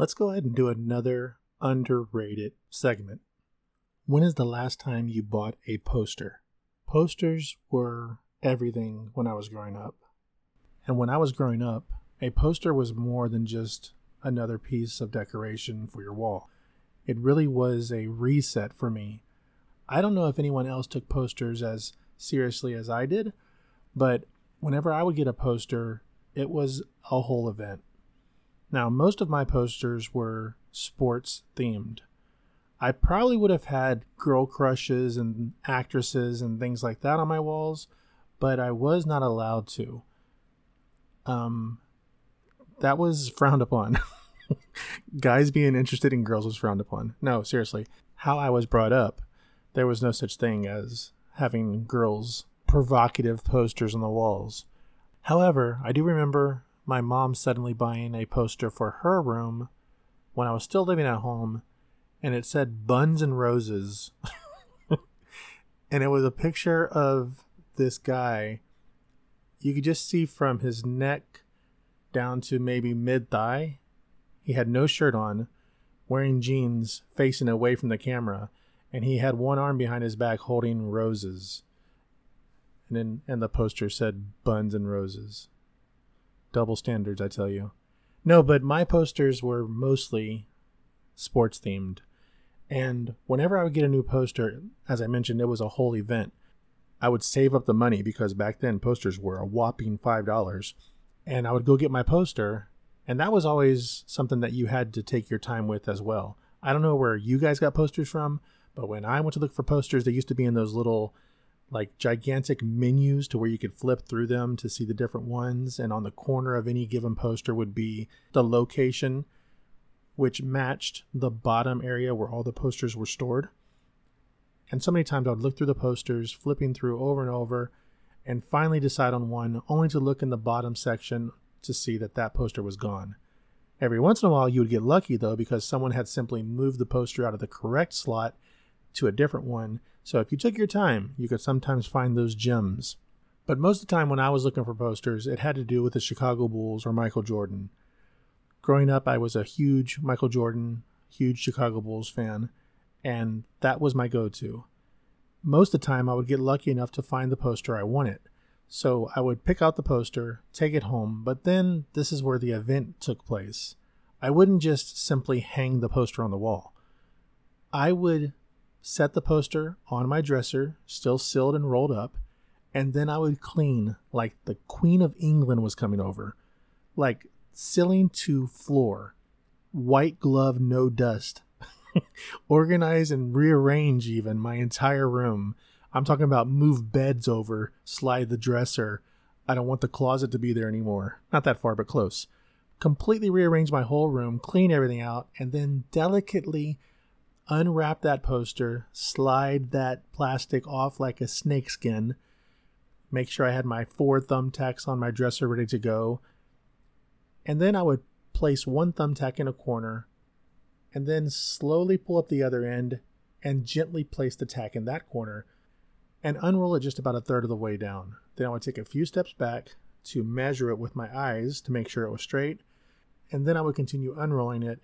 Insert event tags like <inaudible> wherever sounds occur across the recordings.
Let's go ahead and do another underrated segment. When is the last time you bought a poster? Posters were everything when I was growing up. And when I was growing up, a poster was more than just another piece of decoration for your wall. It really was a reset for me. I don't know if anyone else took posters as seriously as I did, but whenever I would get a poster, it was a whole event. Now, most of my posters were sports themed. I probably would have had girl crushes and actresses and things like that on my walls, but I was not allowed to. Um, that was frowned upon. <laughs> Guys being interested in girls was frowned upon. No, seriously. How I was brought up, there was no such thing as having girls' provocative posters on the walls. However, I do remember my mom suddenly buying a poster for her room when I was still living at home, and it said Buns and Roses. <laughs> and it was a picture of this guy. You could just see from his neck down to maybe mid thigh. He had no shirt on, wearing jeans, facing away from the camera, and he had one arm behind his back holding roses. And then and the poster said buns and roses. Double standards, I tell you. No, but my posters were mostly sports themed. And whenever I would get a new poster, as I mentioned, it was a whole event. I would save up the money because back then posters were a whopping $5 and I would go get my poster. And that was always something that you had to take your time with as well. I don't know where you guys got posters from, but when I went to look for posters, they used to be in those little, like, gigantic menus to where you could flip through them to see the different ones. And on the corner of any given poster would be the location, which matched the bottom area where all the posters were stored. And so many times I would look through the posters, flipping through over and over, and finally decide on one, only to look in the bottom section to see that that poster was gone. Every once in a while, you would get lucky though, because someone had simply moved the poster out of the correct slot to a different one. So if you took your time, you could sometimes find those gems. But most of the time, when I was looking for posters, it had to do with the Chicago Bulls or Michael Jordan. Growing up, I was a huge Michael Jordan, huge Chicago Bulls fan, and that was my go to most of the time I would get lucky enough to find the poster I wanted. So I would pick out the poster, take it home, but then this is where the event took place. I wouldn't just simply hang the poster on the wall. I would set the poster on my dresser, still sealed and rolled up, and then I would clean like the Queen of England was coming over. Like ceiling to floor, white glove, no dust, <laughs> organize and rearrange even my entire room. I'm talking about move beds over, slide the dresser. I don't want the closet to be there anymore. Not that far, but close. Completely rearrange my whole room, clean everything out, and then delicately unwrap that poster, slide that plastic off like a snakeskin, make sure I had my four thumbtacks on my dresser ready to go, and then I would place one thumbtack in a corner, and then slowly pull up the other end and gently place the tack in that corner and unroll it just about a third of the way down. Then I would take a few steps back to measure it with my eyes to make sure it was straight, and then I would continue unrolling it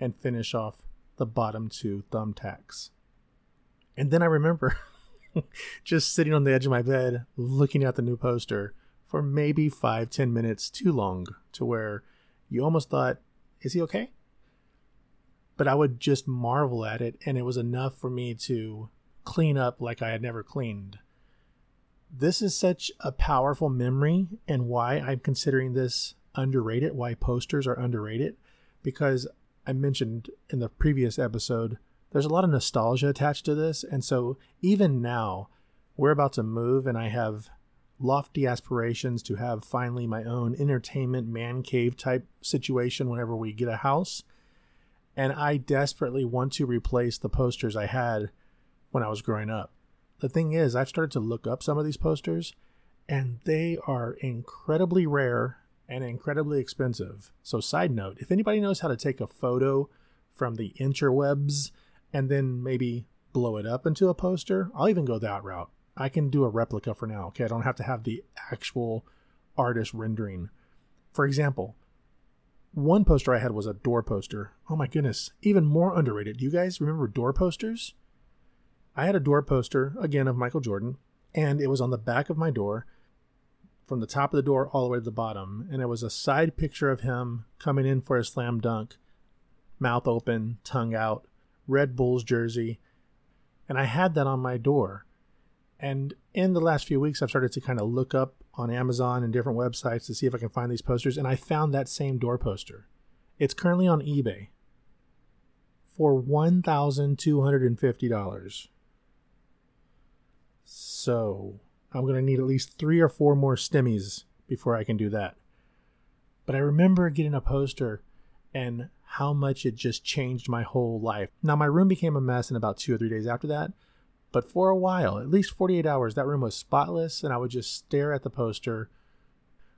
and finish off the bottom two thumbtacks. And then I remember <laughs> just sitting on the edge of my bed looking at the new poster for maybe five, ten minutes too long to where you almost thought, is he okay? but I would just marvel at it, and it was enough for me to clean up like I had never cleaned. This is such a powerful memory, and why I'm considering this underrated, why posters are underrated, because I mentioned in the previous episode, there's a lot of nostalgia attached to this, and so even now, we're about to move, and I have lofty aspirations to have finally my own entertainment man cave type situation whenever we get a house. And I desperately want to replace the posters I had when I was growing up. The thing is, I've started to look up some of these posters, and they are incredibly rare and incredibly expensive. So, side note if anybody knows how to take a photo from the interwebs and then maybe blow it up into a poster, I'll even go that route. I can do a replica for now, okay? I don't have to have the actual artist rendering. For example, One poster I had was a door poster. Oh my goodness, even more underrated. Do you guys remember door posters? I had a door poster, again, of Michael Jordan, and it was on the back of my door from the top of the door all the way to the bottom. And it was a side picture of him coming in for a slam dunk, mouth open, tongue out, Red Bulls jersey. And I had that on my door. And in the last few weeks, I've started to kind of look up on Amazon and different websites to see if I can find these posters. And I found that same door poster. It's currently on eBay for $1,250. So I'm going to need at least three or four more stimmies before I can do that. But I remember getting a poster and how much it just changed my whole life. Now, my room became a mess in about two or three days after that, but for a while, at least 48 hours, that room was spotless and I would just stare at the poster.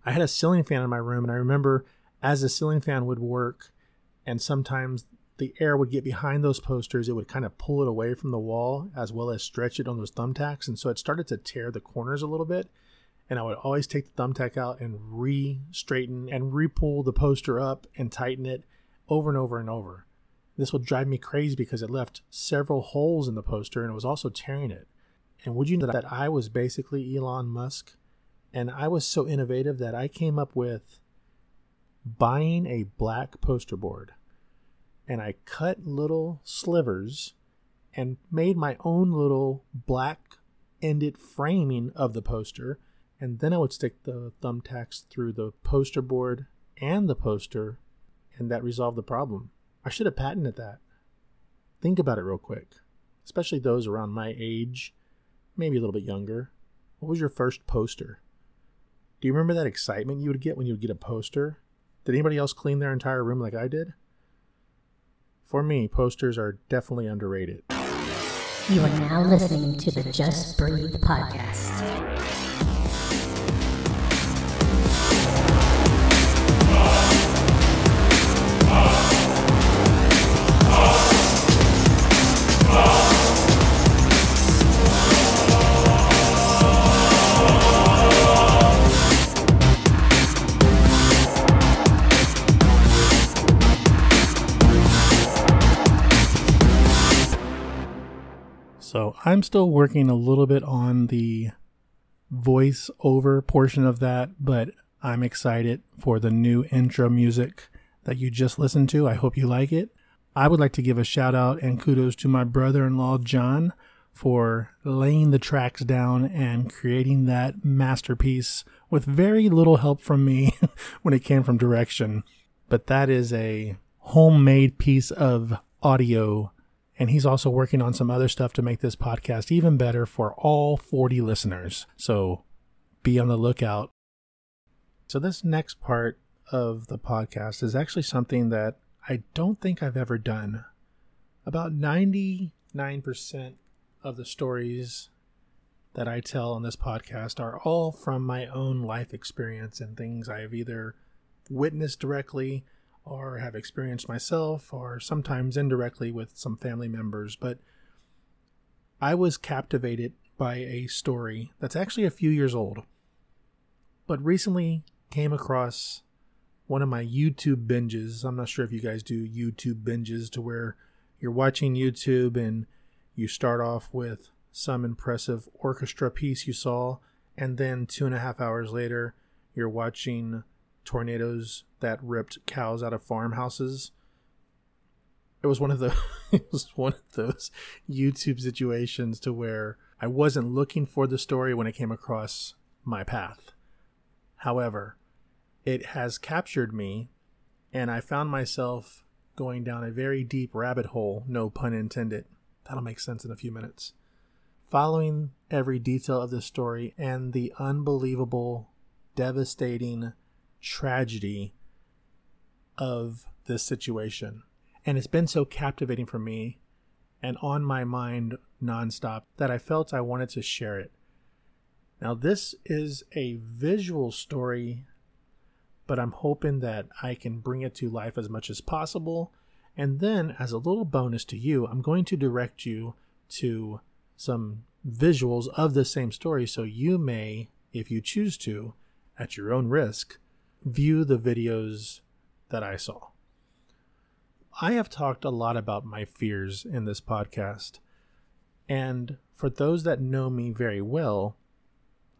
I had a ceiling fan in my room, and I remember as the ceiling fan would work, and sometimes the air would get behind those posters, it would kind of pull it away from the wall as well as stretch it on those thumbtacks. And so it started to tear the corners a little bit. And I would always take the thumbtack out and re straighten and re pull the poster up and tighten it over and over and over. This would drive me crazy because it left several holes in the poster and it was also tearing it. And would you know that I was basically Elon Musk? And I was so innovative that I came up with buying a black poster board and I cut little slivers and made my own little black ended framing of the poster. And then I would stick the thumbtacks through the poster board and the poster, and that resolved the problem. I should have patented that. Think about it real quick, especially those around my age, maybe a little bit younger. What was your first poster? Do you remember that excitement you would get when you would get a poster? Did anybody else clean their entire room like I did? For me, posters are definitely underrated. You are now listening to the Just Breathe podcast. So I'm still working a little bit on the voice over portion of that, but I'm excited for the new intro music that you just listened to. I hope you like it. I would like to give a shout out and kudos to my brother in law, John, for laying the tracks down and creating that masterpiece with very little help from me <laughs> when it came from direction. But that is a homemade piece of audio and he's also working on some other stuff to make this podcast even better for all 40 listeners. So be on the lookout. So, this next part of the podcast is actually something that I don't think I've ever done. About 99% of the stories that I tell on this podcast are all from my own life experience and things I've either witnessed directly or have experienced myself, or sometimes indirectly with some family members. But I was captivated by a story that's actually a few years old, but recently came across one of my YouTube binges. I'm not sure if you guys do YouTube binges to where you're watching YouTube and you start off with some impressive orchestra piece you saw, and then two and a half hours later, you're watching tornadoes that ripped cows out of farmhouses. It was one of the <laughs> it was one of those YouTube situations to where I wasn't looking for the story when it came across my path. However, it has captured me and I found myself going down a very deep rabbit hole, no pun intended. That'll make sense in a few minutes. Following every detail of this story and the unbelievable, devastating tragedy of this situation. And it's been so captivating for me and on my mind nonstop that I felt I wanted to share it. Now, this is a visual story, but I'm hoping that I can bring it to life as much as possible. And then, as a little bonus to you, I'm going to direct you to some visuals of the same story so you may, if you choose to, at your own risk, view the videos that I saw. I have talked a lot about my fears in this podcast. And for those that know me very well,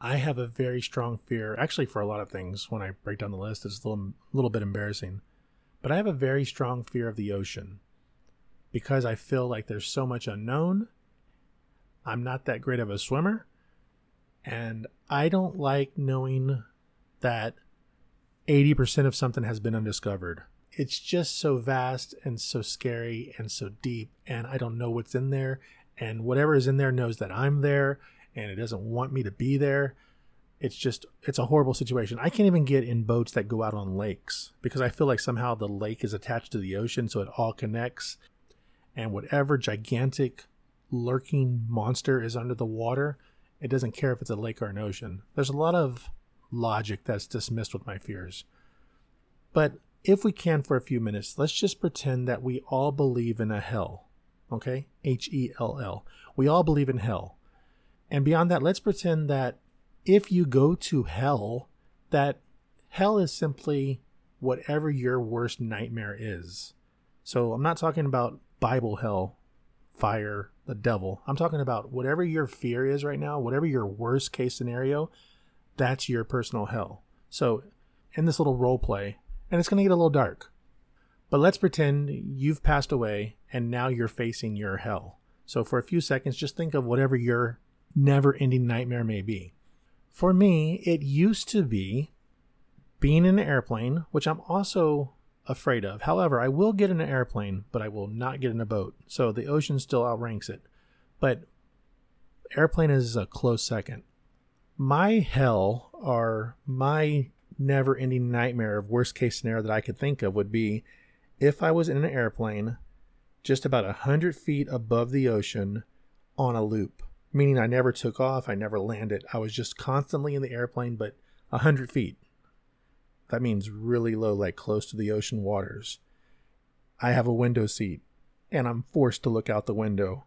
I have a very strong fear, actually, for a lot of things. When I break down the list, it's a little, little bit embarrassing. But I have a very strong fear of the ocean because I feel like there's so much unknown. I'm not that great of a swimmer. And I don't like knowing that 80% of something has been undiscovered. It's just so vast and so scary and so deep, and I don't know what's in there. And whatever is in there knows that I'm there and it doesn't want me to be there. It's just, it's a horrible situation. I can't even get in boats that go out on lakes because I feel like somehow the lake is attached to the ocean, so it all connects. And whatever gigantic lurking monster is under the water, it doesn't care if it's a lake or an ocean. There's a lot of logic that's dismissed with my fears. But if we can for a few minutes, let's just pretend that we all believe in a hell. Okay? H E L L. We all believe in hell. And beyond that, let's pretend that if you go to hell, that hell is simply whatever your worst nightmare is. So I'm not talking about Bible hell, fire, the devil. I'm talking about whatever your fear is right now, whatever your worst case scenario, that's your personal hell. So, in this little role play, and it's going to get a little dark, but let's pretend you've passed away and now you're facing your hell. So, for a few seconds, just think of whatever your never ending nightmare may be. For me, it used to be being in an airplane, which I'm also afraid of. However, I will get in an airplane, but I will not get in a boat. So the ocean still outranks it. But airplane is a close second my hell or my never ending nightmare of worst case scenario that I could think of would be if I was in an airplane just about a hundred feet above the ocean on a loop, meaning I never took off, I never landed. I was just constantly in the airplane, but a hundred feet. That means really low, like close to the ocean waters. I have a window seat and I'm forced to look out the window.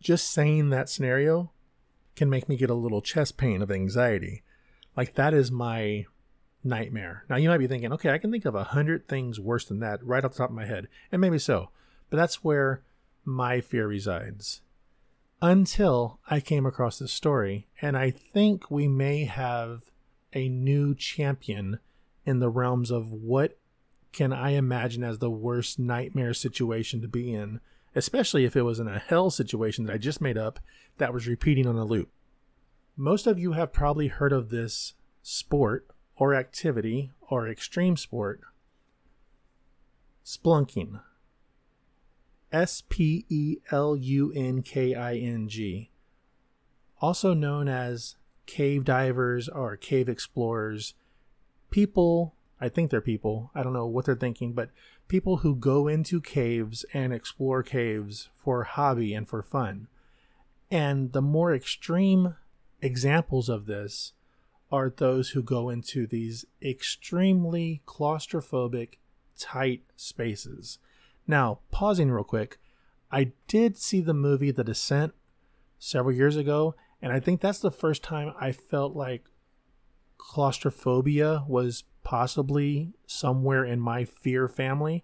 Just saying that scenario can make me get a little chest pain of anxiety. Like that is my nightmare. Now you might be thinking, okay, I can think of a hundred things worse than that right off the top of my head, and maybe so, but that's where my fear resides. Until I came across this story, and I think we may have a new champion in the realms of what can I imagine as the worst nightmare situation to be in especially if it was in a hell situation that I just made up that was repeating on a loop. Most of you have probably heard of this sport or activity or extreme sport spelunking. S P E L U N K I N G. Also known as cave divers or cave explorers. People, I think they're people, I don't know what they're thinking, but people who go into caves and explore caves for hobby and for fun. And the more extreme examples of this are those who go into these extremely claustrophobic, tight spaces. Now, pausing real quick, I did see the movie The Descent several years ago, and I think that's the first time I felt like claustrophobia was possibly somewhere in my fear family,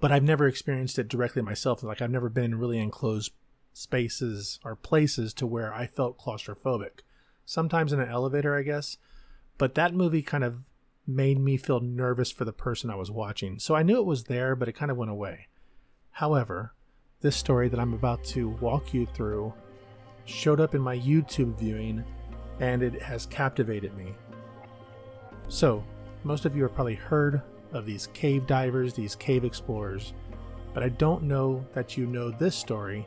but I've never experienced it directly myself. Like I've never been in really enclosed spaces or places to where I felt claustrophobic. Sometimes in an elevator, I guess, but that movie kind of made me feel nervous for the person I was watching. So I knew it was there, but it kind of went away. However, this story that I'm about to walk you through showed up in my YouTube viewing and it has captivated me. So, most of you have probably heard of these cave divers, these cave explorers, but I don't know that you know this story,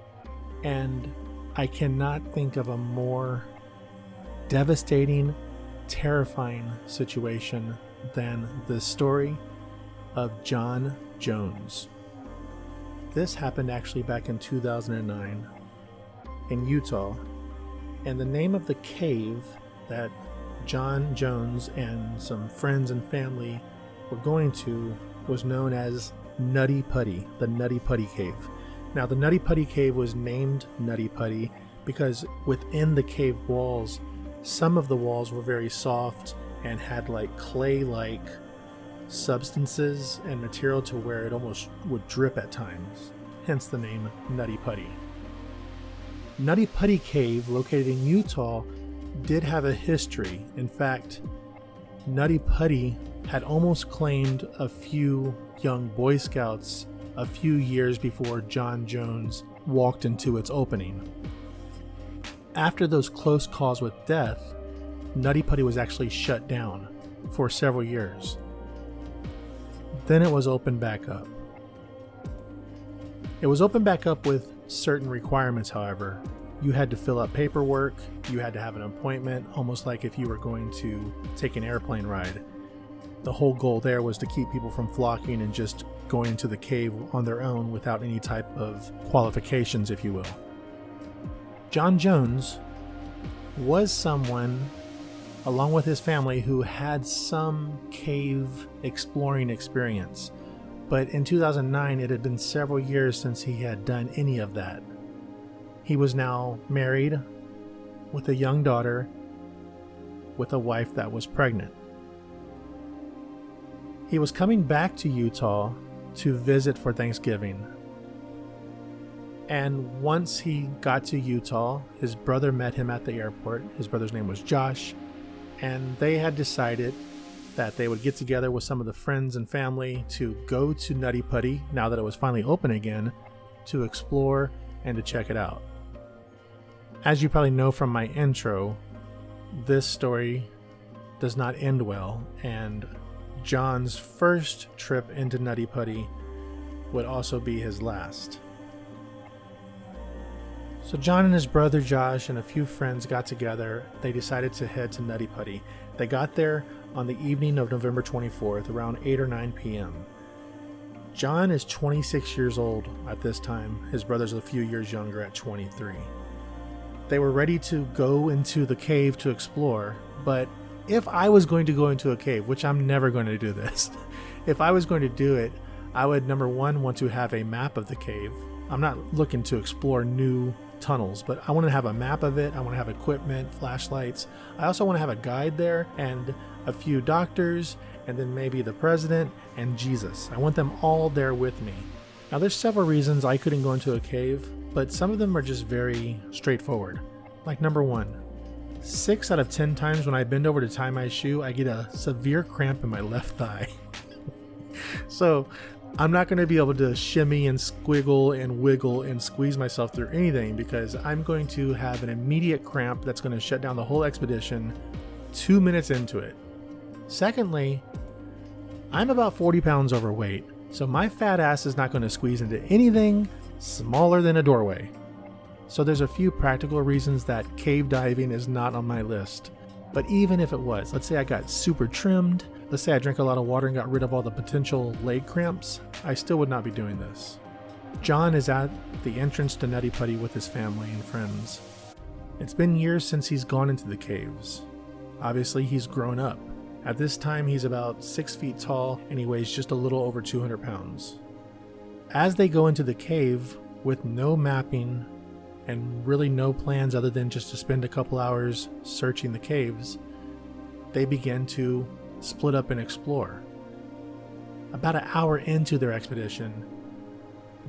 and I cannot think of a more devastating, terrifying situation than the story of John Jones. This happened actually back in 2009 in Utah, and the name of the cave that John Jones and some friends and family were going to was known as Nutty Putty, the Nutty Putty Cave. Now, the Nutty Putty Cave was named Nutty Putty because within the cave walls, some of the walls were very soft and had like clay like substances and material to where it almost would drip at times, hence the name Nutty Putty. Nutty Putty Cave, located in Utah, did have a history. In fact, Nutty Putty had almost claimed a few young Boy Scouts a few years before John Jones walked into its opening. After those close calls with death, Nutty Putty was actually shut down for several years. Then it was opened back up. It was opened back up with certain requirements, however. You had to fill out paperwork, you had to have an appointment, almost like if you were going to take an airplane ride. The whole goal there was to keep people from flocking and just going into the cave on their own without any type of qualifications, if you will. John Jones was someone, along with his family, who had some cave exploring experience. But in 2009, it had been several years since he had done any of that. He was now married with a young daughter with a wife that was pregnant. He was coming back to Utah to visit for Thanksgiving. And once he got to Utah, his brother met him at the airport. His brother's name was Josh. And they had decided that they would get together with some of the friends and family to go to Nutty Putty now that it was finally open again to explore and to check it out. As you probably know from my intro, this story does not end well, and John's first trip into Nutty Putty would also be his last. So, John and his brother Josh and a few friends got together. They decided to head to Nutty Putty. They got there on the evening of November 24th, around 8 or 9 p.m. John is 26 years old at this time. His brother's a few years younger at 23. They were ready to go into the cave to explore, but if I was going to go into a cave, which I'm never going to do this, <laughs> if I was going to do it, I would number one want to have a map of the cave. I'm not looking to explore new tunnels, but I want to have a map of it. I want to have equipment, flashlights. I also want to have a guide there and a few doctors, and then maybe the president and Jesus. I want them all there with me. Now, there's several reasons I couldn't go into a cave, but some of them are just very straightforward. Like, number one, Six out of ten times when I bend over to tie my shoe, I get a severe cramp in my left thigh. <laughs> so I'm not going to be able to shimmy and squiggle and wiggle and squeeze myself through anything because I'm going to have an immediate cramp that's going to shut down the whole expedition two minutes into it. Secondly, I'm about 40 pounds overweight, so my fat ass is not going to squeeze into anything smaller than a doorway. So there's a few practical reasons that cave diving is not on my list. But even if it was, let's say I got super trimmed, let's say I drank a lot of water and got rid of all the potential leg cramps, I still would not be doing this. John is at the entrance to Nutty Putty with his family and friends. It's been years since he's gone into the caves. Obviously, he's grown up. At this time, he's about 6 feet tall and he weighs just a little over 200 pounds. As they go into the cave, with no mapping and really no plans other than just to spend a couple hours searching the caves, they begin to split up and explore. About an hour into their expedition,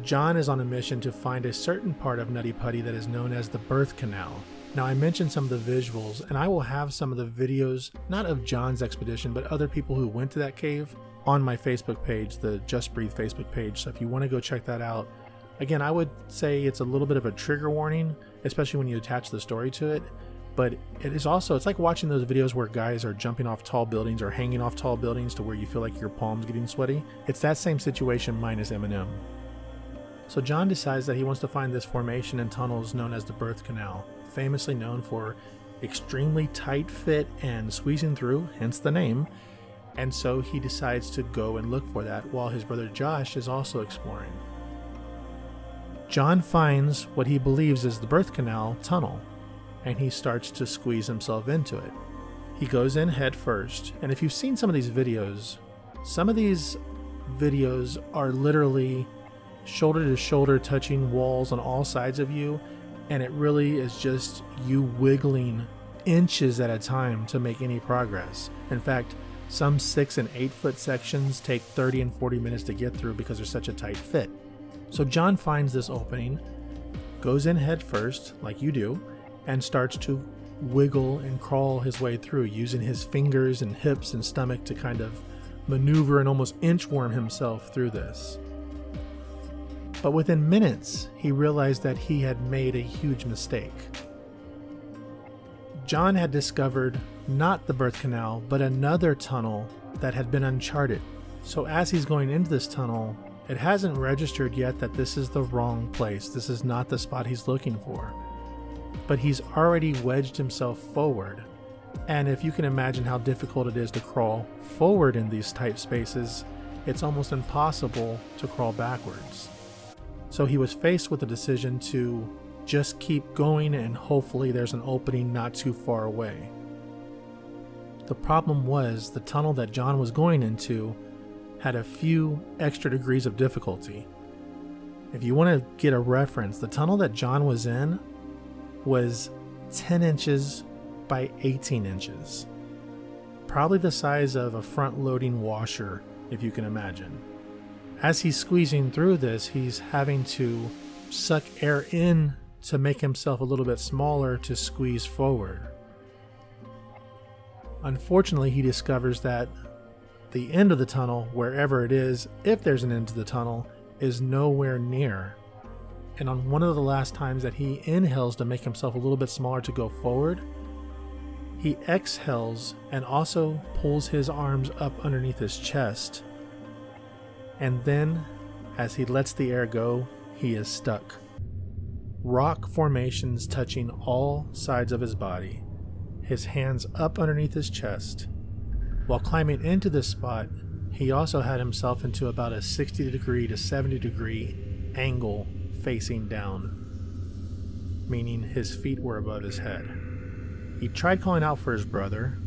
John is on a mission to find a certain part of Nutty Putty that is known as the birth canal. Now, I mentioned some of the visuals, and I will have some of the videos, not of John's expedition, but other people who went to that cave on my Facebook page, the Just Breathe Facebook page. So if you want to go check that out, Again, I would say it's a little bit of a trigger warning, especially when you attach the story to it. But it is also, it's like watching those videos where guys are jumping off tall buildings or hanging off tall buildings to where you feel like your palms getting sweaty. It's that same situation minus Eminem. So John decides that he wants to find this formation in tunnels known as the birth canal, famously known for extremely tight fit and squeezing through, hence the name. And so he decides to go and look for that while his brother Josh is also exploring. John finds what he believes is the birth canal tunnel, and he starts to squeeze himself into it. He goes in head first, and if you've seen some of these videos, some of these videos are literally shoulder to shoulder touching walls on all sides of you, and it really is just you wiggling inches at a time to make any progress. In fact, Some 6 and 8 foot sections take 30 and 40 minutes to get through because they're such a tight fit. So John finds this opening, goes in head first, like you do, and starts to wiggle and crawl his way through using his fingers and hips and stomach to kind of maneuver and almost inchworm himself through this. But within minutes, he realized that he had made a huge mistake. John had discovered not the birth canal, but another tunnel that had been uncharted. So as he's going into this tunnel, it hasn't registered yet that this is the wrong place. This is not the spot he's looking for. But he's already wedged himself forward. And if you can imagine how difficult it is to crawl forward in these tight spaces, it's almost impossible to crawl backwards. So he was faced with a decision to just keep going and hopefully there's an opening not too far away. The problem was the tunnel that John was going into had a few extra degrees of difficulty. If you want to get a reference, the tunnel that John was in was 10 inches by 18 inches. Probably the size of a front loading washer, if you can imagine. As he's squeezing through this, he's having to suck air in to make himself a little bit smaller to squeeze forward. Unfortunately, he discovers that the end of the tunnel, wherever it is, if there's an end to the tunnel, is nowhere near. And on one of the last times that he inhales to make himself a little bit smaller to go forward, he exhales and also pulls his arms up underneath his chest. And then, as he lets the air go, he is stuck. Rock formations touching all sides of his body, his hands up underneath his chest, while climbing into this spot, he also had himself into about a 60 degree to 70 degree angle facing down, meaning his feet were above his head. He tried calling out for his brother,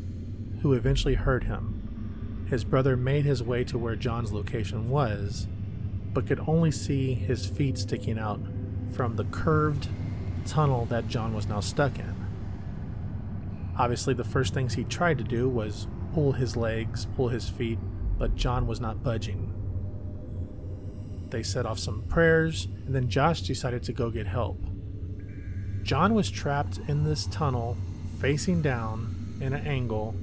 who eventually heard him. His brother made his way to where John's location was, but could only see his feet sticking out from the curved tunnel that John was now stuck in. Obviously, the first things he tried to do was pull his legs, pull his feet, but John was not budging. They set off some prayers, and then Josh decided to go get help. John was trapped in this tunnel, facing down in an angle,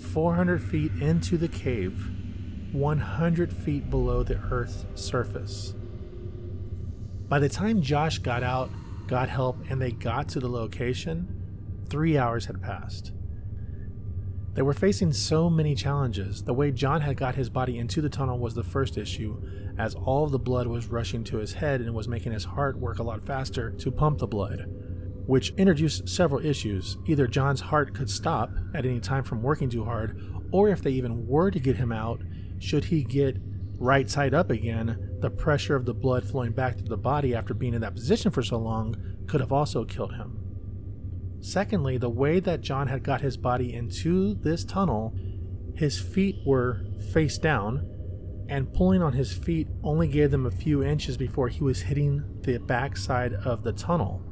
400 feet into the cave, 100 feet below the Earth's surface. By the time Josh got out, got help, and they got to the location, three hours had passed. They were facing so many challenges. The way John had got his body into the tunnel was the first issue, as all the blood was rushing to his head and was making his heart work a lot faster to pump the blood, which introduced several issues. Either John's heart could stop at any time from working too hard, or if they even were to get him out, should he get right side up again, the pressure of the blood flowing back to the body after being in that position for so long could have also killed him. Secondly, the way that John had got his body into this tunnel, his feet were face down, and pulling on his feet only gave them a few inches before he was hitting the backside of the tunnel,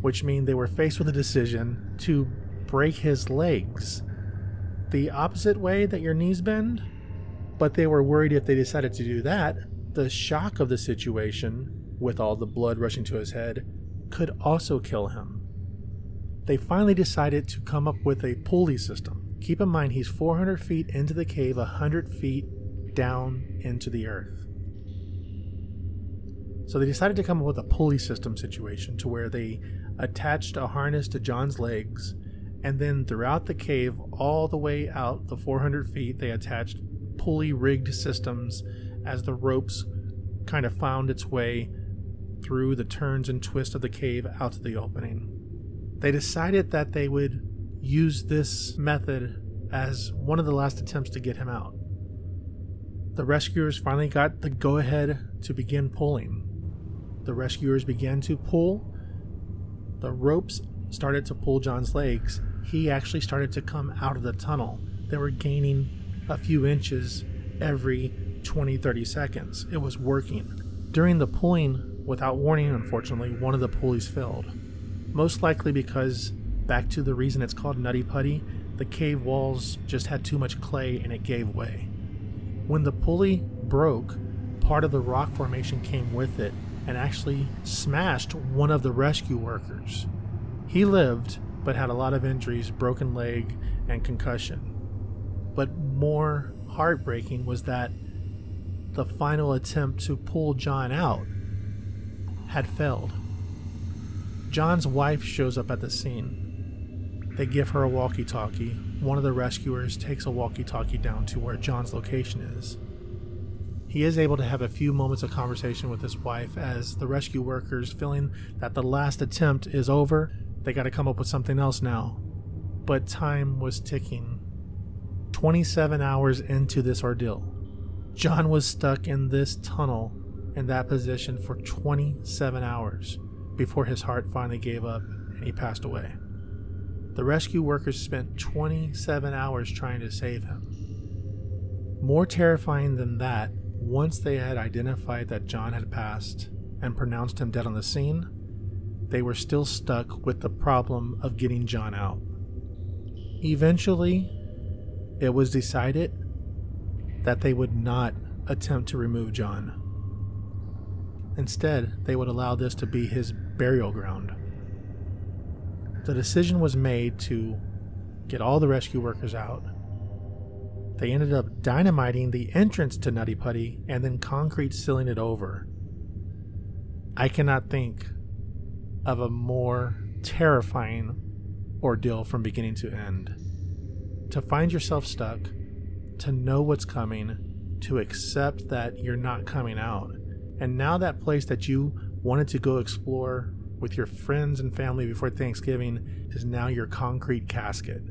which means they were faced with a decision to break his legs the opposite way that your knees bend. But they were worried if they decided to do that, the shock of the situation, with all the blood rushing to his head, could also kill him they finally decided to come up with a pulley system. Keep in mind, he's 400 feet into the cave, 100 feet down into the earth. So they decided to come up with a pulley system situation to where they attached a harness to John's legs, and then throughout the cave, all the way out the 400 feet, they attached pulley rigged systems as the ropes kind of found its way through the turns and twists of the cave out to the opening they decided that they would use this method as one of the last attempts to get him out. The rescuers finally got the go ahead to begin pulling. The rescuers began to pull. The ropes started to pull John's legs. He actually started to come out of the tunnel. They were gaining a few inches every 20 30 seconds. It was working. During the pulling, without warning, unfortunately, one of the pulleys failed most likely because, back to the reason it's called Nutty Putty, the cave walls just had too much clay and it gave way. When the pulley broke, part of the rock formation came with it and actually smashed one of the rescue workers. He lived, but had a lot of injuries broken leg and concussion. But more heartbreaking was that the final attempt to pull John out had failed. John's wife shows up at the scene. They give her a walkie talkie. One of the rescuers takes a walkie talkie down to where John's location is. He is able to have a few moments of conversation with his wife as the rescue workers, feeling that the last attempt is over, they got to come up with something else now. But time was ticking. 27 hours into this ordeal, John was stuck in this tunnel in that position for 27 hours before his heart finally gave up and he passed away. The rescue workers spent 27 hours trying to save him. More terrifying than that, once they had identified that John had passed and pronounced him dead on the scene, they were still stuck with the problem of getting John out. Eventually, it was decided that they would not attempt to remove John. Instead, they would allow this to be his burial ground. The decision was made to get all the rescue workers out. They ended up dynamiting the entrance to Nutty Putty and then concrete sealing it over. I cannot think of a more terrifying ordeal from beginning to end. To find yourself stuck, to know what's coming, to accept that you're not coming out. And now that place that you wanted to go explore with your friends and family before Thanksgiving is now your concrete casket.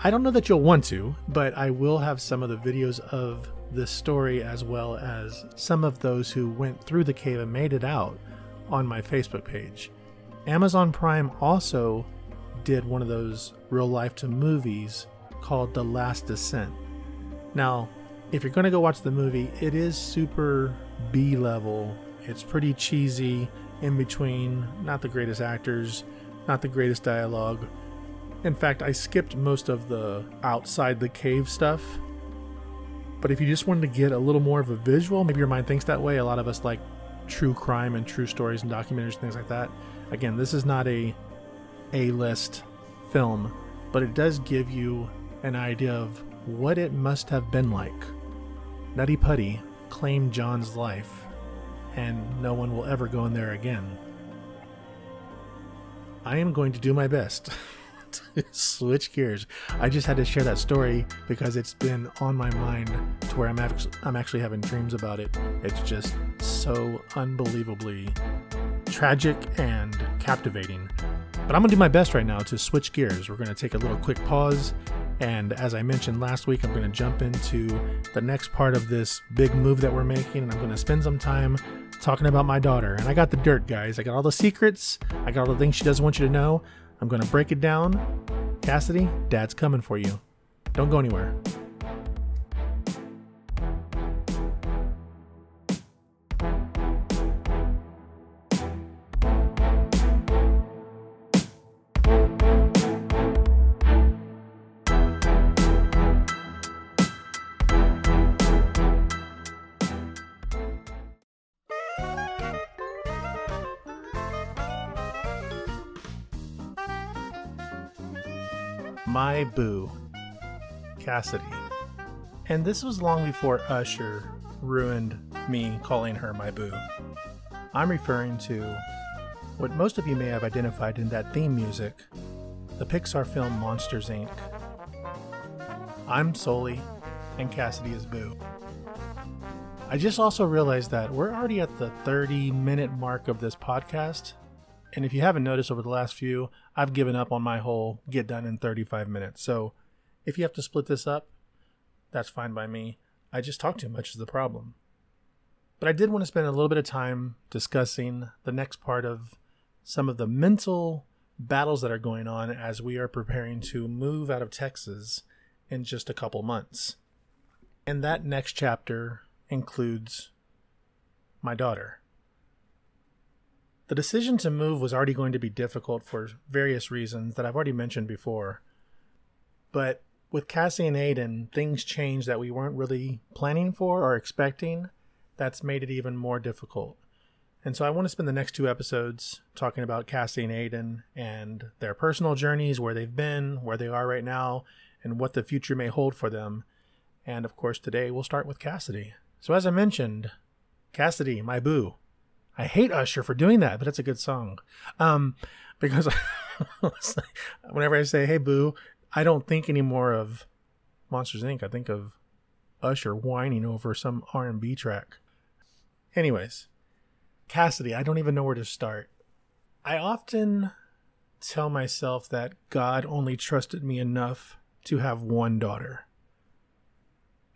I don't know that you'll want to, but I will have some of the videos of this story as well as some of those who went through the cave and made it out on my Facebook page. Amazon Prime also did one of those real life to movies called The Last Descent. Now, if you're going to go watch the movie, it is super B level. It's pretty cheesy, in between, not the greatest actors, not the greatest dialogue. In fact, I skipped most of the outside the cave stuff. But if you just wanted to get a little more of a visual, maybe your mind thinks that way. A lot of us like true crime and true stories and documentaries and things like that. Again, this is not a A-list film, but it does give you an idea of what it must have been like. Nutty Putty claimed John's life, and no one will ever go in there again. I am going to do my best <laughs> to switch gears. I just had to share that story because it's been on my mind to where I'm actually, I'm actually having dreams about it. It's just so unbelievably tragic and captivating. But I'm going to do my best right now to switch gears. We're going to take a little quick pause and as I mentioned last week, I'm going to jump into the next part of this big move that we're making, and I'm going to spend some time talking about my daughter. And I got the dirt, guys. I got all the secrets, I got all the things she doesn't want you to know. I'm going to break it down. Cassidy, dad's coming for you. Don't go anywhere. My Boo, Cassidy. And this was long before Usher ruined me calling her my boo. I'm referring to what most of you may have identified in that theme music the Pixar film Monsters Inc. I'm Sully, and Cassidy is Boo. I just also realized that we're already at the 30 minute mark of this podcast, and if you haven't noticed over the last few, I've given up on my whole get done in 35 minutes. So if you have to split this up, that's fine by me. I just talk too much is the problem. But I did want to spend a little bit of time discussing the next part of some of the mental battles that are going on as we are preparing to move out of Texas in just a couple months. And that next chapter includes my daughter. The decision to move was already going to be difficult for various reasons that I've already mentioned before. But with Cassie and Aiden, things changed that we weren't really planning for or expecting. That's made it even more difficult. And so I want to spend the next two episodes talking about Cassie and Aiden and their personal journeys, where they've been, where they are right now, and what the future may hold for them. And of course, today we'll start with Cassidy. So, as I mentioned, Cassidy, my boo. I hate Usher for doing that, but it's a good song. Um, because <laughs> whenever I say, hey, boo, I don't think anymore of Monsters Inc. I think of Usher whining over some R&B track. Anyways, Cassidy, I don't even know where to start. I often tell myself that God only trusted me enough to have one daughter.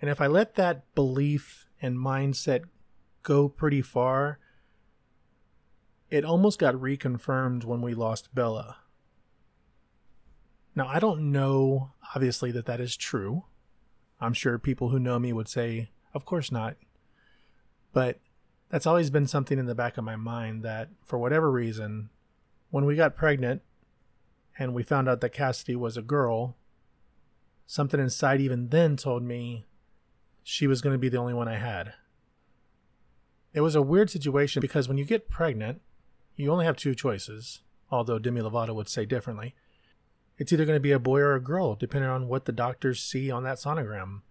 And if I let that belief and mindset go pretty far, it almost got reconfirmed when we lost Bella. Now, I don't know, obviously, that that is true. I'm sure people who know me would say, of course not. But that's always been something in the back of my mind that, for whatever reason, when we got pregnant and we found out that Cassidy was a girl, something inside even then told me she was going to be the only one I had. It was a weird situation because when you get pregnant, you only have two choices, although Demi Lovato would say differently. It's either going to be a boy or a girl, depending on what the doctors see on that sonogram.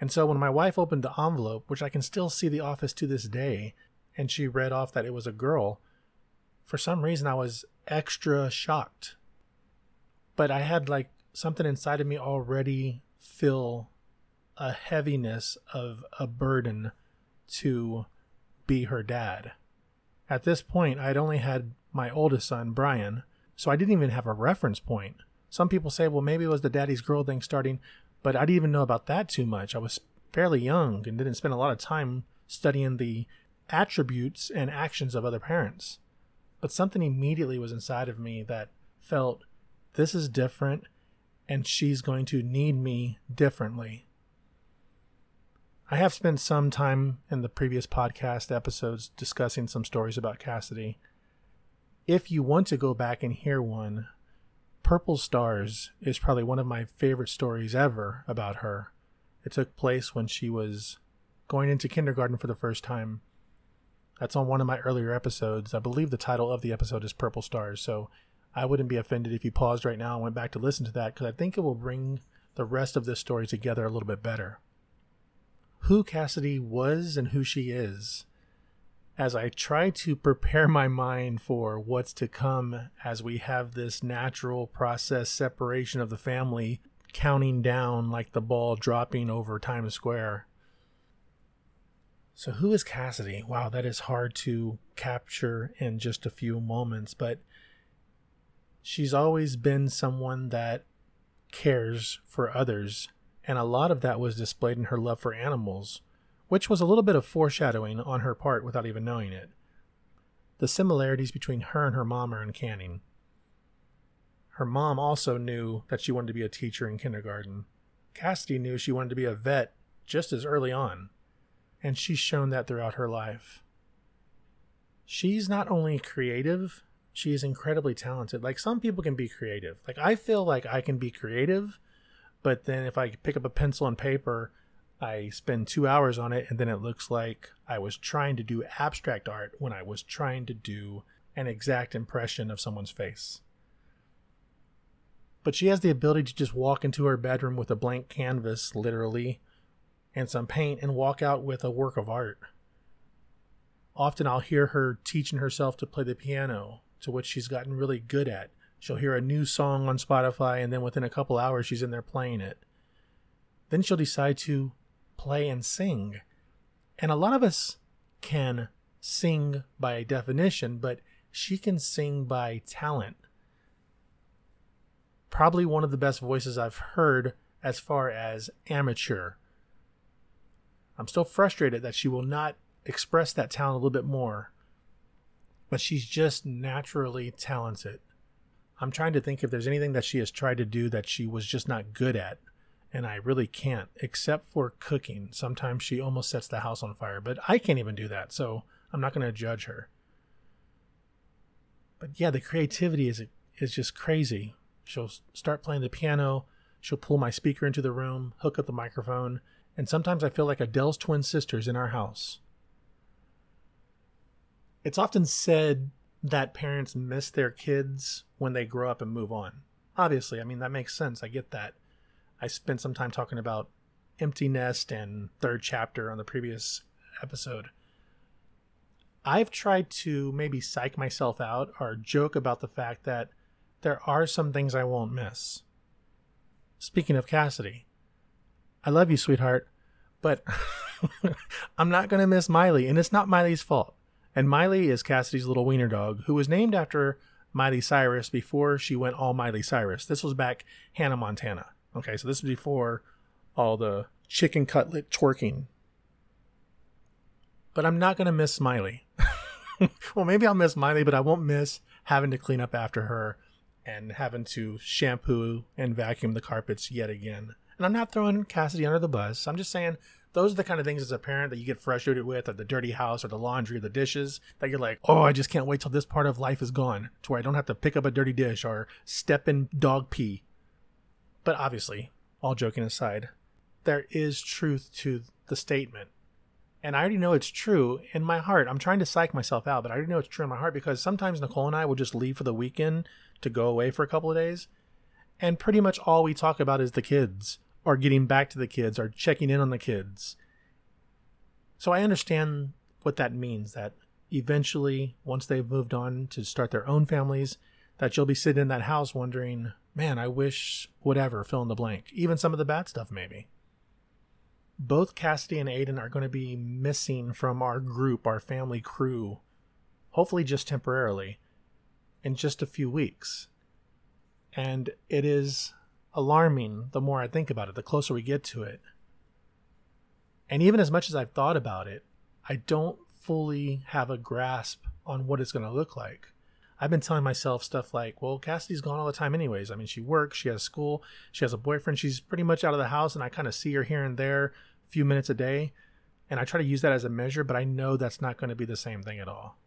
And so when my wife opened the envelope, which I can still see the office to this day, and she read off that it was a girl, for some reason I was extra shocked. But I had like something inside of me already feel a heaviness of a burden to be her dad. At this point, I had only had my oldest son, Brian, so I didn't even have a reference point. Some people say, well, maybe it was the daddy's girl thing starting, but I didn't even know about that too much. I was fairly young and didn't spend a lot of time studying the attributes and actions of other parents. But something immediately was inside of me that felt this is different and she's going to need me differently. I have spent some time in the previous podcast episodes discussing some stories about Cassidy. If you want to go back and hear one, Purple Stars is probably one of my favorite stories ever about her. It took place when she was going into kindergarten for the first time. That's on one of my earlier episodes. I believe the title of the episode is Purple Stars, so I wouldn't be offended if you paused right now and went back to listen to that because I think it will bring the rest of this story together a little bit better. Who Cassidy was and who she is as I try to prepare my mind for what's to come as we have this natural process separation of the family counting down like the ball dropping over Times Square. So, who is Cassidy? Wow, that is hard to capture in just a few moments, but she's always been someone that cares for others, and a lot of that was displayed in her love for animals which was a little bit of foreshadowing on her part without even knowing it. The similarities between her and her mom are uncanny. Her mom also knew that she wanted to be a teacher in kindergarten. Cassidy knew she wanted to be a vet just as early on, and she's shown that throughout her life. She's not only creative, she is incredibly talented. Like some people can be creative. Like I feel like I can be creative, but then if I pick up a pencil and paper I spend two hours on it, and then it looks like I was trying to do abstract art when I was trying to do an exact impression of someone's face. But she has the ability to just walk into her bedroom with a blank canvas, literally, and some paint, and walk out with a work of art. Often I'll hear her teaching herself to play the piano, to which she's gotten really good at. She'll hear a new song on Spotify, and then within a couple hours, she's in there playing it. Then she'll decide to play and sing. And a lot of us can sing by definition, but she can sing by talent. Probably one of the best voices I've heard as far as amateur. I'm still frustrated that she will not express that talent a little bit more, but she's just naturally talented. I'm trying to think if there's anything that she has tried to do that she was just not good at and I really can't, except for cooking. Sometimes she almost sets the house on fire, but I can't even do that, so I'm not going to judge her. But yeah, the creativity is is just crazy. She'll start playing the piano, She'll pull my speaker into the room, hook up the microphone, and sometimes I feel like Adele's twin sisters in our house. It's often said that parents miss their kids when they grow up and move on. Obviously, I mean, that makes sense. I get that. I spent some time talking about Empty Nest and Third Chapter on the previous episode. I've tried to maybe psych myself out or joke about the fact that there are some things I won't miss. Speaking of Cassidy, I love you, sweetheart, but <laughs> I'm not going to miss Miley, and it's not Miley's fault. And Miley is Cassidy's little wiener dog, who was named after Miley Cyrus before she went all Miley Cyrus. This was back Hannah Montana. Okay, so this was before all the chicken cutlet twerking. But I'm not going to miss Miley. <laughs> well, maybe I'll miss Miley, but I won't miss having to clean up after her and having to shampoo and vacuum the carpets yet again. And I'm not throwing Cassidy under the bus. I'm just saying those are the kind of things as a parent that you get frustrated with, or the dirty house, or the laundry, or the dishes, that you're like, oh, I just can't wait till this part of life is gone, to where I don't have to pick up a dirty dish or step in dog pee. But obviously, all joking aside, there is truth to the statement. And I already know it's true in my heart. I'm trying to psych myself out, but I already know it's true in my heart because sometimes Nicole and I will just leave for the weekend to go away for a couple of days. And pretty much all we talk about is the kids or getting back to the kids are checking in on the kids. So I understand what that means that eventually, once they've moved on to start their own families, that you'll be sitting in that house wondering, man, I wish whatever, fill in the blank. Even some of the bad stuff, maybe. Both Cassidy and Aiden are going to be missing from our group, our family crew, hopefully just temporarily, in just a few weeks. And it is alarming the more I think about it, the closer we get to it. And even as much as I've thought about it, I don't fully have a grasp on what it's going to look like. I've been telling myself stuff like, well, Cassidy's gone all the time, anyways. I mean, she works, she has school, she has a boyfriend, she's pretty much out of the house, and I kind of see her here and there a few minutes a day. And I try to use that as a measure, but I know that's not going to be the same thing at all.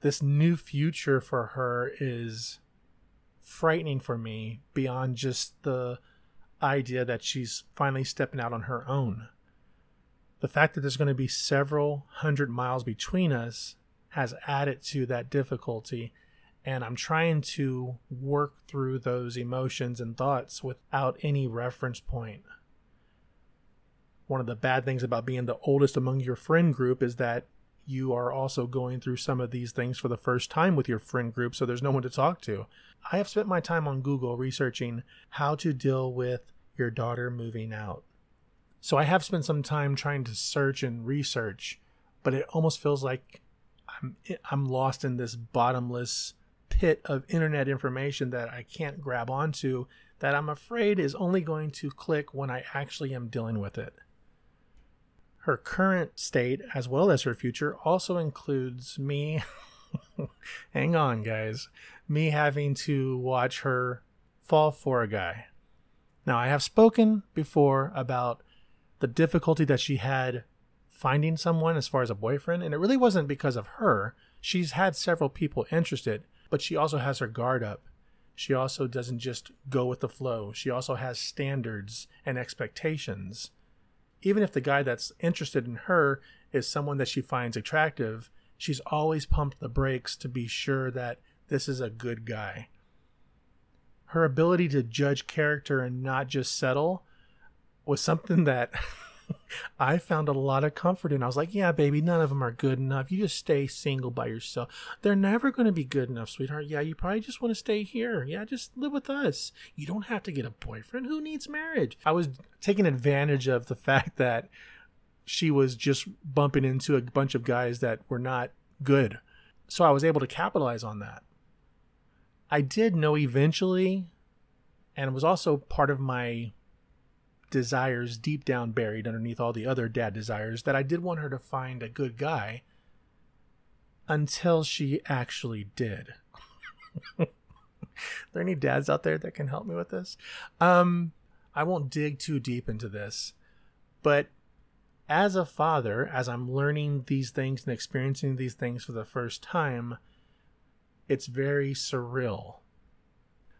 This new future for her is frightening for me beyond just the idea that she's finally stepping out on her own. The fact that there's going to be several hundred miles between us has added to that difficulty. And I'm trying to work through those emotions and thoughts without any reference point. One of the bad things about being the oldest among your friend group is that you are also going through some of these things for the first time with your friend group, so there's no one to talk to. I have spent my time on Google researching how to deal with your daughter moving out. So I have spent some time trying to search and research, but it almost feels like I'm I'm lost in this bottomless pit of internet information that I can't grab onto that I'm afraid is only going to click when I actually am dealing with it. Her current state, as well as her future, also includes me. <laughs> hang on, guys. Me having to watch her fall for a guy. Now, I have spoken before about the difficulty that she had finding someone as far as a boyfriend, and it really wasn't because of her. She's had several people interested, but she also has her guard up. She also doesn't just go with the flow. She also has standards and expectations even if the guy that's interested in her is someone that she finds attractive, she's always pumped the brakes to be sure that this is a good guy. Her ability to judge character and not just settle was something that <laughs> <laughs> I found a lot of comfort in. I was like, yeah, baby, none of them are good enough. You just stay single by yourself. They're never going to be good enough, sweetheart. Yeah, you probably just want to stay here. Yeah, just live with us. You don't have to get a boyfriend. Who needs marriage? I was taking advantage of the <laughs> fact that she was just bumping into a bunch of guys that were not good. So I was able to capitalize on that. I did know eventually, and it was also part of my desires deep down buried underneath all the other dad desires that I did want her to find a good guy until she actually did. <laughs> Are there any dads out there that can help me with this? Um, I won't dig too deep into this, but as a father, as I'm learning these things and experiencing these things for the first time, it's very surreal.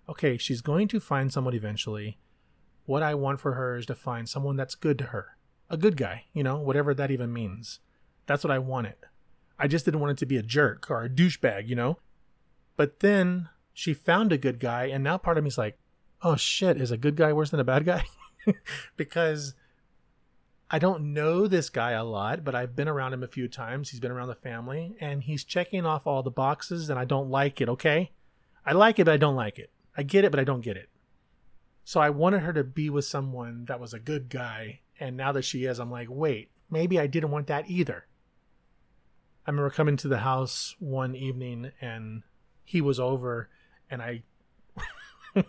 okay, she's going to find someone eventually. What I want for her is to find someone that's good to her. A good guy, you know, whatever that even means. That's what I wanted. I just didn't want it to be a jerk or a douchebag, you know? But then she found a good guy, and now part of me's like, oh shit, is a good guy worse than a bad guy? <laughs> because I don't know this guy a lot, but I've been around him a few times. He's been around the family, and he's checking off all the boxes, and I don't like it, okay? I like it, but I don't like it. I get it, but I don't get it. So I wanted her to be with someone that was a good guy, and now that she is, I'm like, wait, maybe I didn't want that either. I remember coming to the house one evening, and he was over, and I <laughs>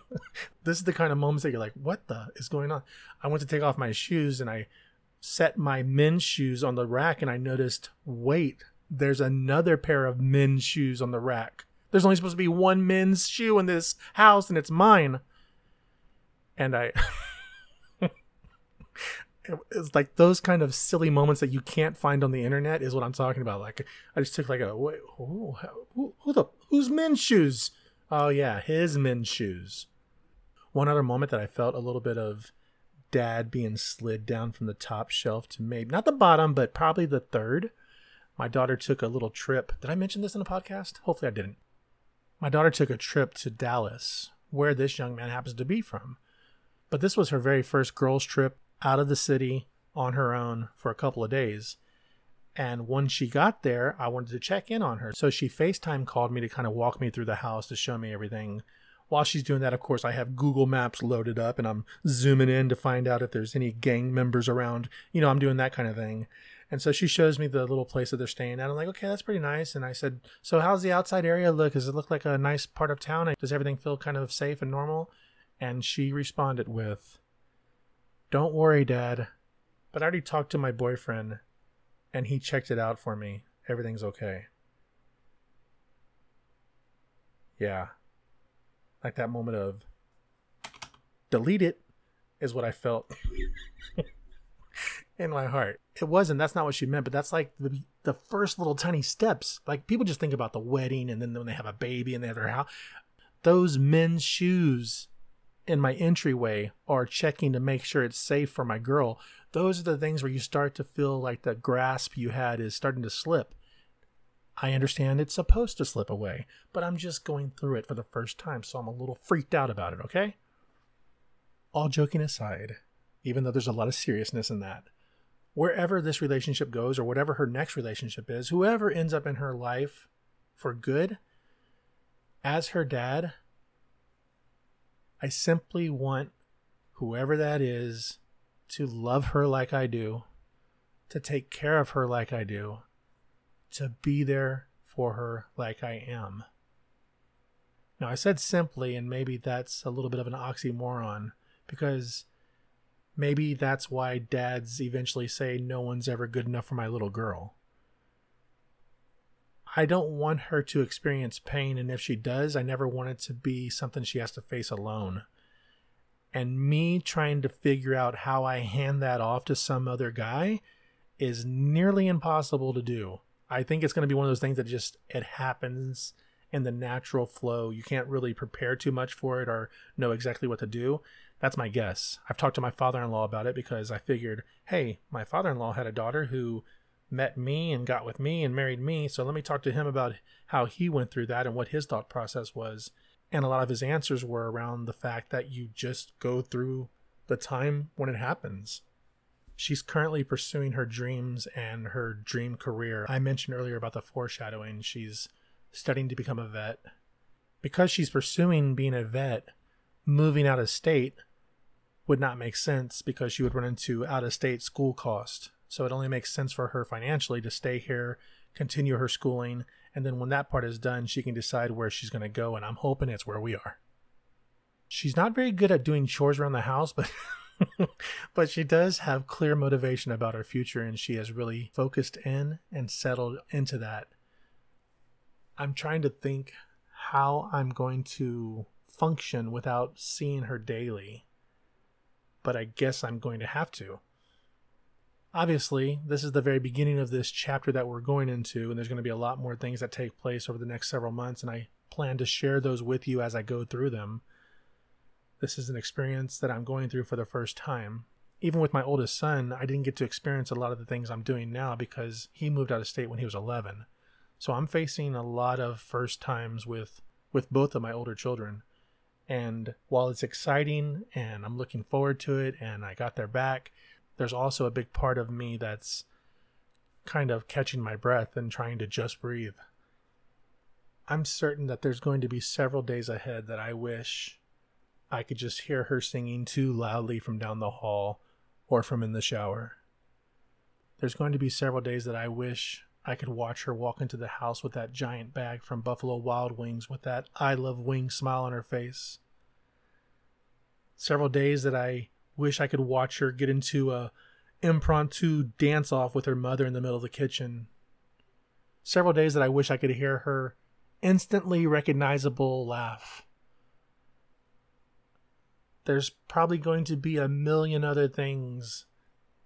this is the kind of moments that you're like, what the is going on? I went to take off my shoes and I set my men's shoes on the rack and I noticed, wait, there's another pair of men's shoes on the rack. There's only supposed to be one men's shoe in this house and it's mine. And I. <laughs> it's like those kind of silly moments that you can't find on the internet is what I'm talking about. Like I just took like a wait, who, who, the who's men's shoes? Oh yeah, his men's shoes. One other moment that I felt a little bit of dad being slid down from the top shelf to maybe not the bottom, but probably the third. My daughter took a little trip. Did I mention this in a podcast? Hopefully I didn't. My daughter took a trip to Dallas, where this young man happens to be from. But this was her very first girls' trip out of the city on her own for a couple of days. And when she got there, I wanted to check in on her. So she FaceTime called me to kind of walk me through the house to show me everything. While she's doing that, of course, I have Google Maps loaded up and I'm zooming in to find out if there's any gang members around. You know, I'm doing that kind of thing. And so she shows me the little place that they're staying at. I'm like, okay, that's pretty nice. And I said, so how's the outside area look? Does it look like a nice part of town? Does everything feel kind of safe and normal? And she responded with, don't worry, Dad. But I already talked to my boyfriend and he checked it out for me. Everything's okay. Yeah. Like that moment of delete it is what I felt <laughs> in my heart. It wasn't. That's not what she meant, but that's like the the first little tiny steps. Like people just think about the wedding and then when they have a baby and they have their house. Those men's shoes in my entryway are checking to make sure it's safe for my girl those are the things where you start to feel like the grasp you had is starting to slip. I understand it's supposed to slip away, but I'm just going through it for the first time, so I'm a little freaked out about it, okay? All joking aside, even though there's a lot of seriousness in that, wherever this relationship goes or whatever her next relationship is, whoever ends up in her life for good, as her dad, I simply want whoever that is to love her like I do, to take care of her like I do, to be there for her like I am. Now, I said simply, and maybe that's a little bit of an oxymoron because maybe that's why dads eventually say no one's ever good enough for my little girl. I don't want her to experience pain, and if she does, I never want it to be something she has to face alone and me trying to figure out how I hand that off to some other guy is nearly impossible to do. I think it's going to be one of those things that just it happens in the natural flow. You can't really prepare too much for it or know exactly what to do. That's my guess. I've talked to my father-in-law about it because I figured, hey, my father-in-law had a daughter who met me and got with me and married me, so let me talk to him about how he went through that and what his thought process was and a lot of his answers were around the fact that you just go through the time when it happens. She's currently pursuing her dreams and her dream career. I mentioned earlier about the foreshadowing. She's studying to become a vet. Because she's pursuing being a vet, moving out of state would not make sense because she would run into out of state school cost. So it only makes sense for her financially to stay here, continue her schooling, and then when that part is done, she can decide where she's going to go. And I'm hoping it's where we are. She's not very good at doing chores around the house, but. <laughs> but she does have clear motivation about her future and she has really focused in and settled into that. I'm trying to think how I'm going to function without seeing her daily. But I guess I'm going to have to obviously, this is the very beginning of this chapter that we're going into, and there's going to be a lot more things that take place over the next several months, and I plan to share those with you as I go through them. This is an experience that I'm going through for the first time. Even with my oldest son, I didn't get to experience a lot of the things I'm doing now because he moved out of state when he was 11. So I'm facing a lot of first times with with both of my older children. And while it's exciting and I'm looking forward to it and I got their back, there's also a big part of me that's kind of catching my breath and trying to just breathe. I'm certain that there's going to be several days ahead that I wish I could just hear her singing too loudly from down the hall or from in the shower. There's going to be several days that I wish I could watch her walk into the house with that giant bag from Buffalo Wild Wings with that I love wings smile on her face. Several days that I wish I could watch her get into a impromptu dance off with her mother in the middle of the kitchen. Several days that I wish I could hear her instantly recognizable laugh. There's probably going to be a million other things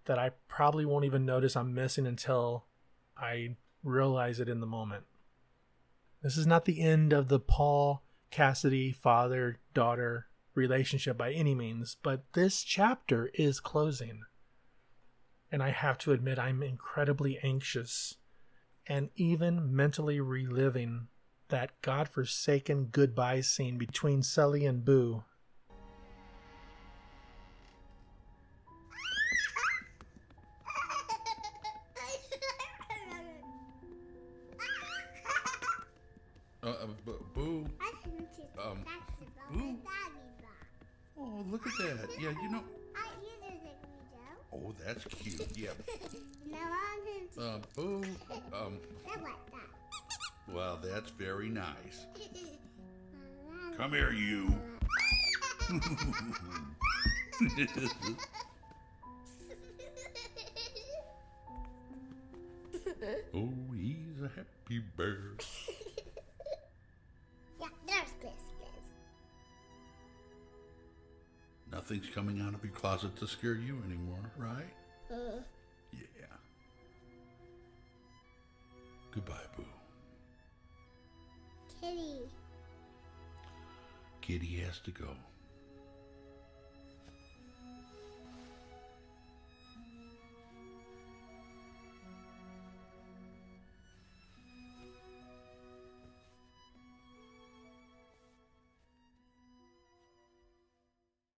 that I probably won't even notice I'm missing until I realize it in the moment. This is not the end of the Paul Cassidy father daughter relationship by any means, but this chapter is closing. And I have to admit, I'm incredibly anxious and even mentally reliving that godforsaken goodbye scene between Sully and Boo look at that. Yeah, you know. Oh, that's cute. Yeah. <laughs> Uh, boo. Um, <laughs> well, that's very nice. <laughs> Come here, you. oh, he's a happy bear. Nothing's coming out of your closet to scare you anymore, right? Uh, Yeah. Goodbye, Boo. Kitty. Kitty has to go.